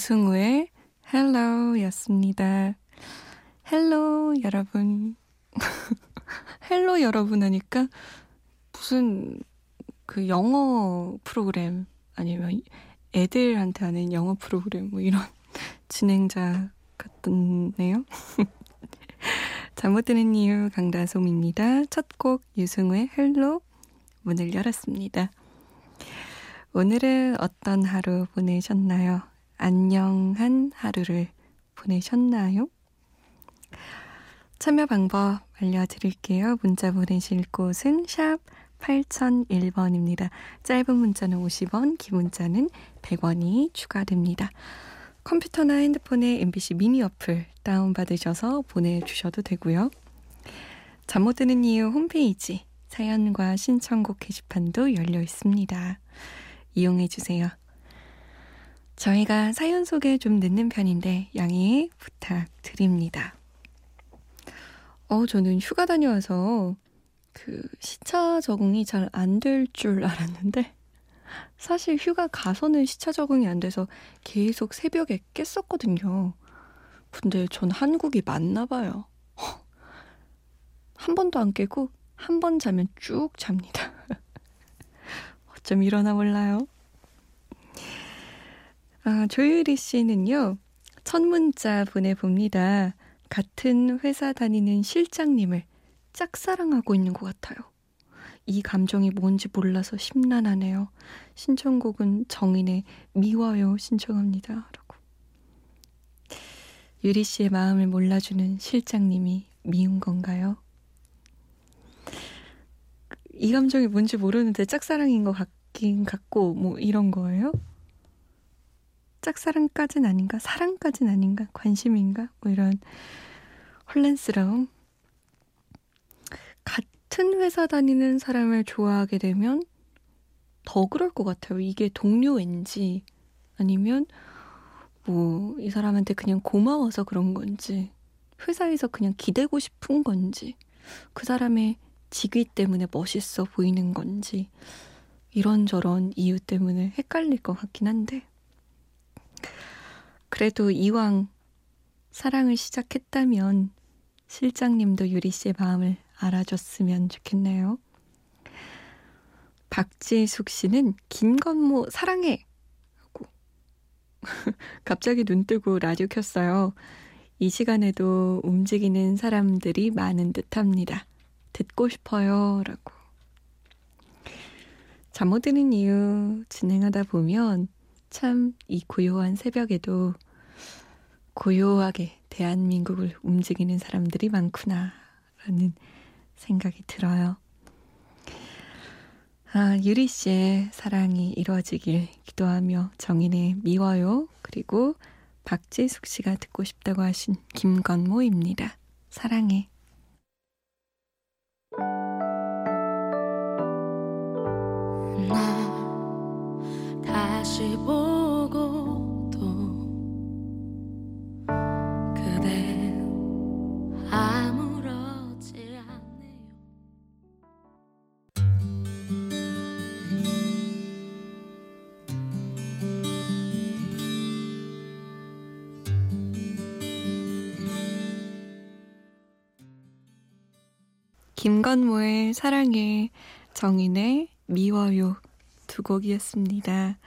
유승우의 Hello 였습니다. Hello 여러분. Hello 여러분 하니까 무슨 그 영어 프로그램 아니면 애들한테 하는 영어 프로그램 뭐 이런 진행자 같네요. 잠 못 드는 이유 강다솜입니다. 첫 곡 유승우의 Hello 문을 열었습니다. 오늘은 어떤 하루 보내셨나요? 안녕한 하루를 보내셨나요? 참여 방법 알려드릴게요. 문자 보내실 곳은 샵 8001번입니다. 짧은 문자는 50원, 긴 문자는 100원이 추가됩니다. 컴퓨터나 핸드폰에 MBC 미니 어플 다운받으셔서 보내주셔도 되고요. 잠 못 드는 이유 홈페이지 사연과 신청곡 게시판도 열려 있습니다. 이용해 주세요. 저희가 사연 소개 좀 늦는 편인데 양해 부탁드립니다. 어, 저는 휴가 다녀와서 그 시차 적응이 잘 안 될 줄 알았는데 사실 휴가 가서는 시차 적응이 안 돼서 계속 새벽에 깼었거든요. 근데 전 한국이 맞나 봐요. 한 번도 안 깨고 한 번 자면 쭉 잡니다. 어쩜 일어나 몰라요. 아, 조유리 씨는요. 첫 문자 보내봅니다. 같은 회사 다니는 실장님을 짝사랑하고 있는 것 같아요. 이 감정이 뭔지 몰라서 심란하네요. 신청곡은 정인의 미워요 신청합니다. 라고. 유리 씨의 마음을 몰라주는 실장님이 미운 건가요? 이 감정이 뭔지 모르는데 짝사랑인 것 같긴 같고 뭐 이런 거예요? 짝사랑까진 아닌가? 사랑까진 아닌가? 관심인가? 뭐 이런 혼란스러움? 같은 회사 다니는 사람을 좋아하게 되면 더 그럴 것 같아요. 이게 동료인지 아니면 뭐 이 사람한테 그냥 고마워서 그런 건지 회사에서 그냥 기대고 싶은 건지 그 사람의 직위 때문에 멋있어 보이는 건지 이런저런 이유 때문에 헷갈릴 것 같긴 한데 그래도 이왕 사랑을 시작했다면 실장님도 유리 씨의 마음을 알아줬으면 좋겠네요. 박지숙 씨는 김건모 사랑해! 하고 갑자기 눈 뜨고 라디오 켰어요. 이 시간에도 움직이는 사람들이 많은 듯 합니다. 듣고 싶어요. 라고. 잠 못 드는 이유 진행하다 보면 참 이 고요한 새벽에도 고요하게 대한민국을 움직이는 사람들이 많구나. 라는 생각이 들어요. 아, 유리 씨의 사랑이 이루어지길 기도하며 정인의 미워요. 그리고 박지숙 씨가 듣고 싶다고 하신 김건모입니다. 사랑해. 다시 보고 김건모의 사랑해, 정인의 미워요 두 곡이었습니다.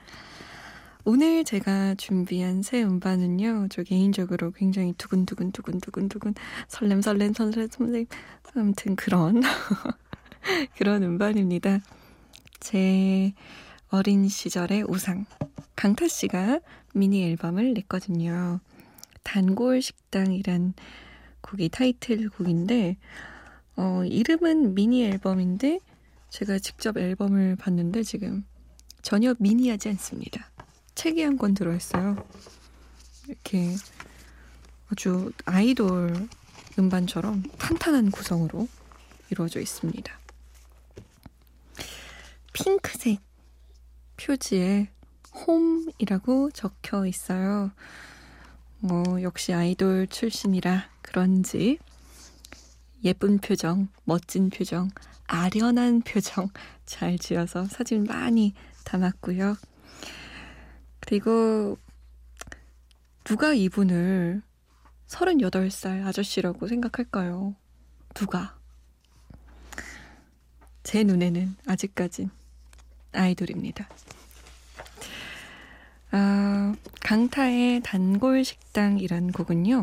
오늘 제가 준비한 새 음반은요, 저 개인적으로 굉장히 두근두근 두근두근 두근 설렘 설렘 설렘 설렘 아무튼 그런 그런 음반입니다. 제 어린 시절의 우상 강타 씨가 미니 앨범을 냈거든요. 단골 식당이란 곡이 타이틀 곡인데 어, 이름은 미니 앨범인데 제가 직접 앨범을 봤는데 지금 전혀 미니하지 않습니다. 책이 한 권 들어있어요. 이렇게 아주 아이돌 음반처럼 탄탄한 구성으로 이루어져 있습니다. 핑크색 표지에 홈이라고 적혀 있어요. 뭐, 역시 아이돌 출신이라 그런지 예쁜 표정, 멋진 표정, 아련한 표정 잘 지어서 사진 많이 담았고요. 그리고 누가 이분을 38살 아저씨라고 생각할까요? 누가? 제 눈에는 아직까진 아이돌입니다. 아, 강타의 단골 식당이란 곡은요.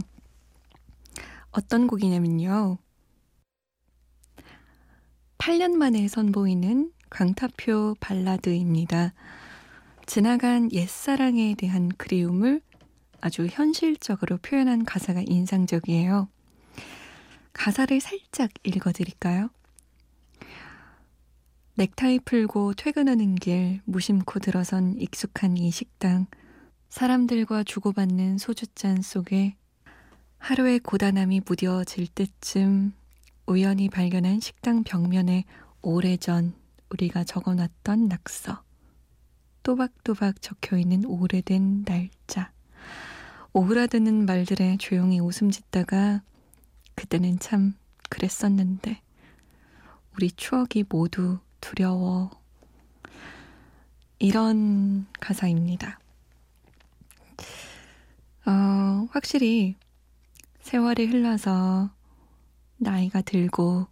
어떤 곡이냐면요. 8년 만에 선보이는 강타표 발라드입니다. 지나간 옛사랑에 대한 그리움을 아주 현실적으로 표현한 가사가 인상적이에요. 가사를 살짝 읽어드릴까요? 넥타이 풀고 퇴근하는 길 무심코 들어선 익숙한 이 식당. 사람들과 주고받는 소주잔 속에 하루의 고단함이 무뎌질 때쯤 우연히 발견한 식당 벽면에 오래전 우리가 적어놨던 낙서. 또박또박 적혀 있는 오래된 날짜. 오그라드는 말들에 조용히 웃음 짓다가 그때는 참 그랬었는데 우리 추억이 모두 두려워. 이런 가사입니다. 어, 확실히 세월이 흘러서 나이가 들고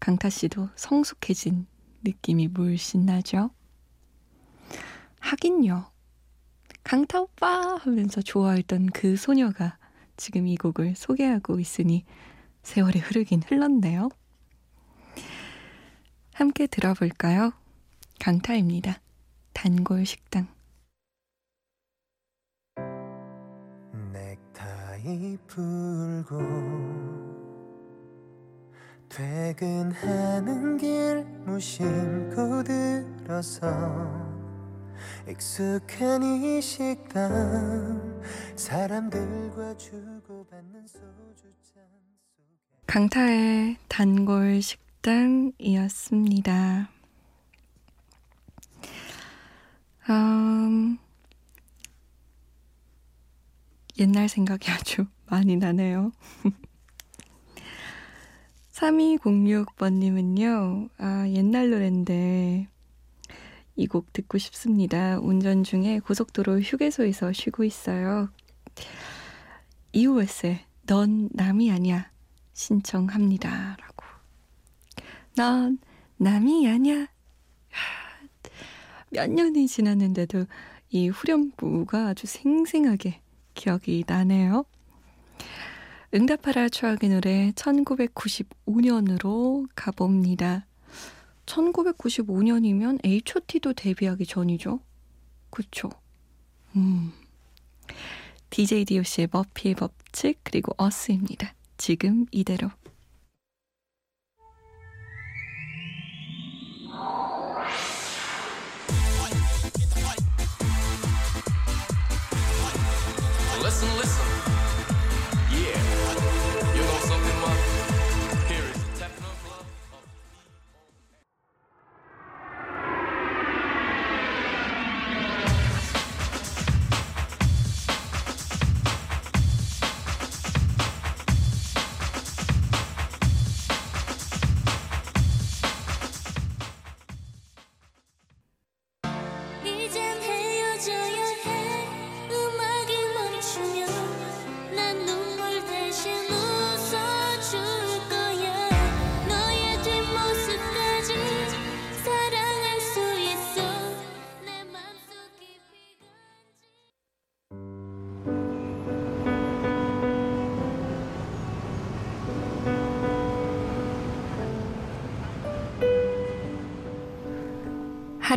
강타 씨도 성숙해진 느낌이 물씬 나죠? 하긴요. 강타 오빠 하면서 좋아했던 그 소녀가 지금 이 곡을 소개하고 있으니 세월이 흐르긴 흘렀네요. 함께 들어볼까요? 강타입니다. 단골 식당. 넥타이 풀고 퇴근하는 길 무심코 들어서 익숙한 이 식당 사람들과 주고받는 소주잔 강타의 단골 식당이었습니다. 음, 옛날 생각이 아주 많이 나네요. 3206번님은요, 아, 옛날 노랜데, 이 곡 듣고 싶습니다. 운전 중에 고속도로 휴게소에서 쉬고 있어요. 이오스의 넌 남이 아니야 신청합니다. 라고. 넌 남이 아니야. 몇 년이 지났는데도 이 후렴구가 아주 생생하게 기억이 나네요. 응답하라 추억의 노래 1995년으로 가봅니다. 1995년이면 H.O.T도 데뷔하기 전이죠. 그쵸? 음. DJ DOC의 머피의 법칙 그리고 어스입니다. 지금 이대로.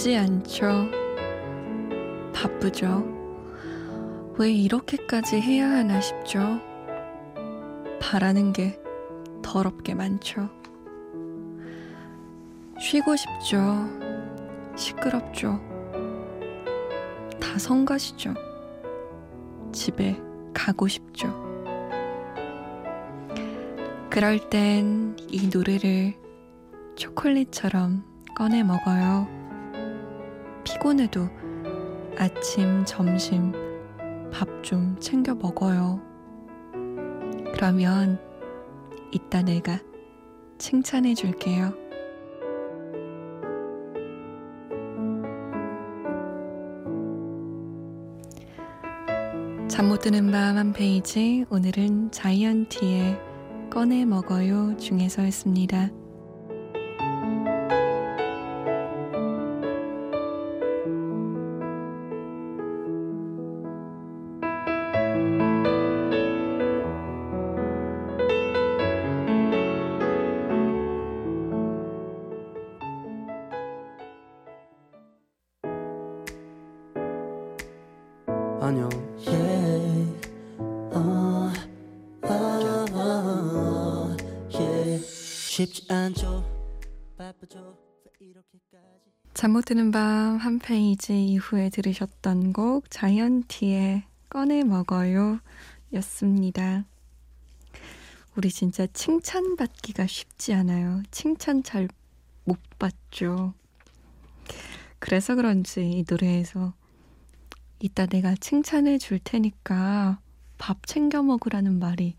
쉽지 않죠. 바쁘죠. 왜 이렇게까지 해야 하나 싶죠. 바라는 게 더럽게 많죠. 쉬고 싶죠. 시끄럽죠. 다 성가시죠. 집에 가고 싶죠. 그럴 땐 이 노래를 초콜릿처럼 꺼내 먹어요. 피곤해도 아침, 점심, 밥 좀 챙겨 먹어요. 그러면 이따 내가 칭찬해 줄게요. 잠 못 드는 밤 한 페이지 오늘은 자이언티의 꺼내 먹어요 중에서였습니다. 안녕. Yeah. yeah. 쉽지 않죠. 바쁘죠. 왜 이렇게까지. 잠못 드는 밤 한 페이지 이후에 들으셨던 곡 자이언티의 꺼내 먹어요 였습니다. 우리 진짜 칭찬받기가 쉽지 않아요. 칭찬 잘 못 받죠. 그래서 그런지 이 노래에서 이따 내가 칭찬해 줄 테니까 밥 챙겨 먹으라는 말이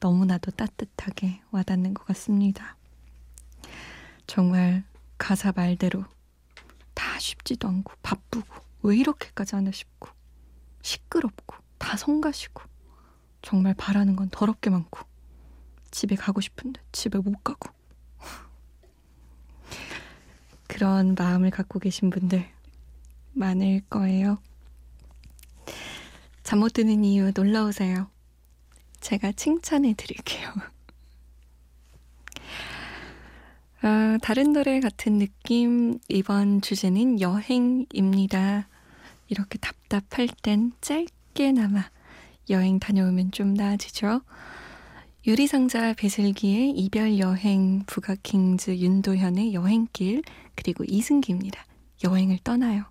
너무나도 따뜻하게 와닿는 것 같습니다. 정말 가사 말대로 다 쉽지도 않고 바쁘고 왜 이렇게까지 하나 싶고 시끄럽고 다 성가시고 정말 바라는 건 더럽게 많고 집에 가고 싶은데 집에 못 가고 그런 마음을 갖고 계신 분들 많을 거예요. 잠 못 드는 이유 놀러 오세요. 제가 칭찬해 드릴게요. 아, 다른 노래 같은 느낌 이번 주제는 여행입니다. 이렇게 답답할 땐 짧게나마 여행 다녀오면 좀 나아지죠. 유리상자 배슬기의 이별 여행, 부가킹즈 윤도현의 여행길, 그리고 이승기입니다. 여행을 떠나요.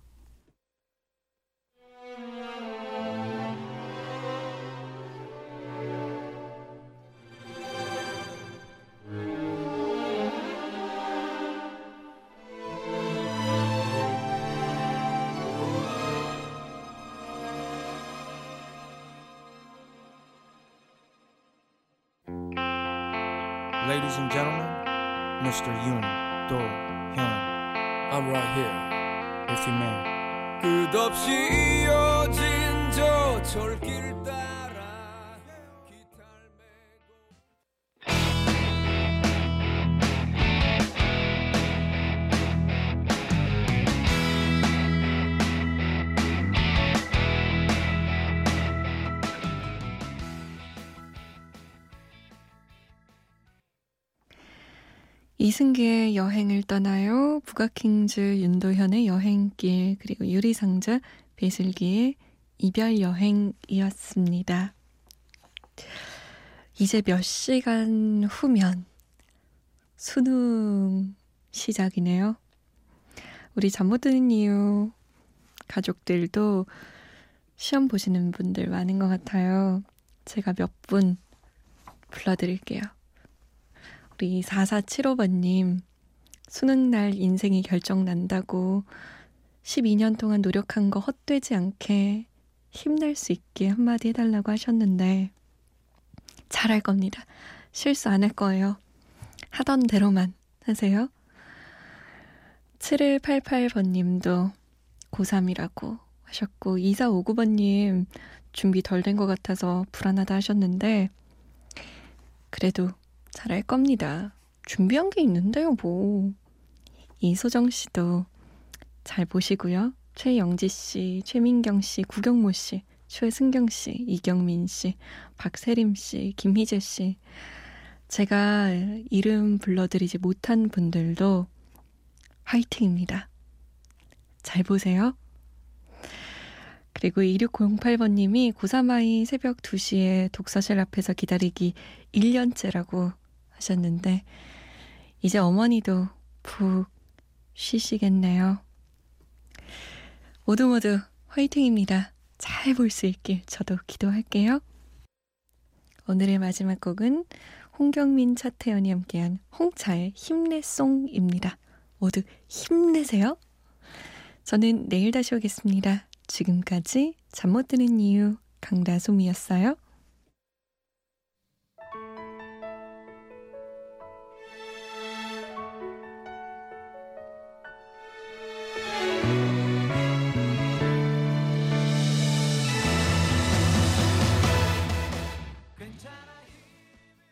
Ladies and gentlemen, Mr. Yoon Do Hyun, I'm right here. if you may. 끝없이 이어진 저 철길 이승기의 여행을 떠나요. 부가킹즈 윤도현의 여행길 그리고 유리상자 배슬기의 이별 여행이었습니다. 이제 몇 시간 후면 수능 시작이네요. 우리 잠 못 드는 이유 가족들도 시험 보시는 분들 많은 것 같아요. 제가 몇 분 불러드릴게요. 우리 4475번님, 수능날 인생이 결정난다고 12년 동안 노력한 거 헛되지 않게 힘낼 수 있게 한마디 해달라고 하셨는데, 잘할 겁니다. 실수 안 할 거예요. 하던 대로만 하세요. 7188번님도 고3이라고 하셨고, 2459번님 준비 덜 된 것 같아서 불안하다 하셨는데, 그래도 잘할 겁니다. 준비한 게 있는데요, 뭐. 이소정 씨도 잘 보시고요. 최영지 씨, 최민경 씨, 구경모 씨, 최승경 씨, 이경민 씨, 박세림 씨, 김희재 씨. 제가 이름 불러드리지 못한 분들도 화이팅입니다. 잘 보세요. 그리고 2608번님이 고3아이 새벽 2시에 독서실 앞에서 기다리기 1년째라고 하셨는데, 이제 어머니도 푹 쉬시겠네요. 모두 모두 화이팅입니다. 잘 볼 수 있길 저도 기도할게요. 오늘의 마지막 곡은 홍경민, 차태현이 함께한 홍차의 힘내송입니다. 모두 힘내세요. 저는 내일 다시 오겠습니다. 지금까지 잠 못 드는 이유 강다솜이었어요.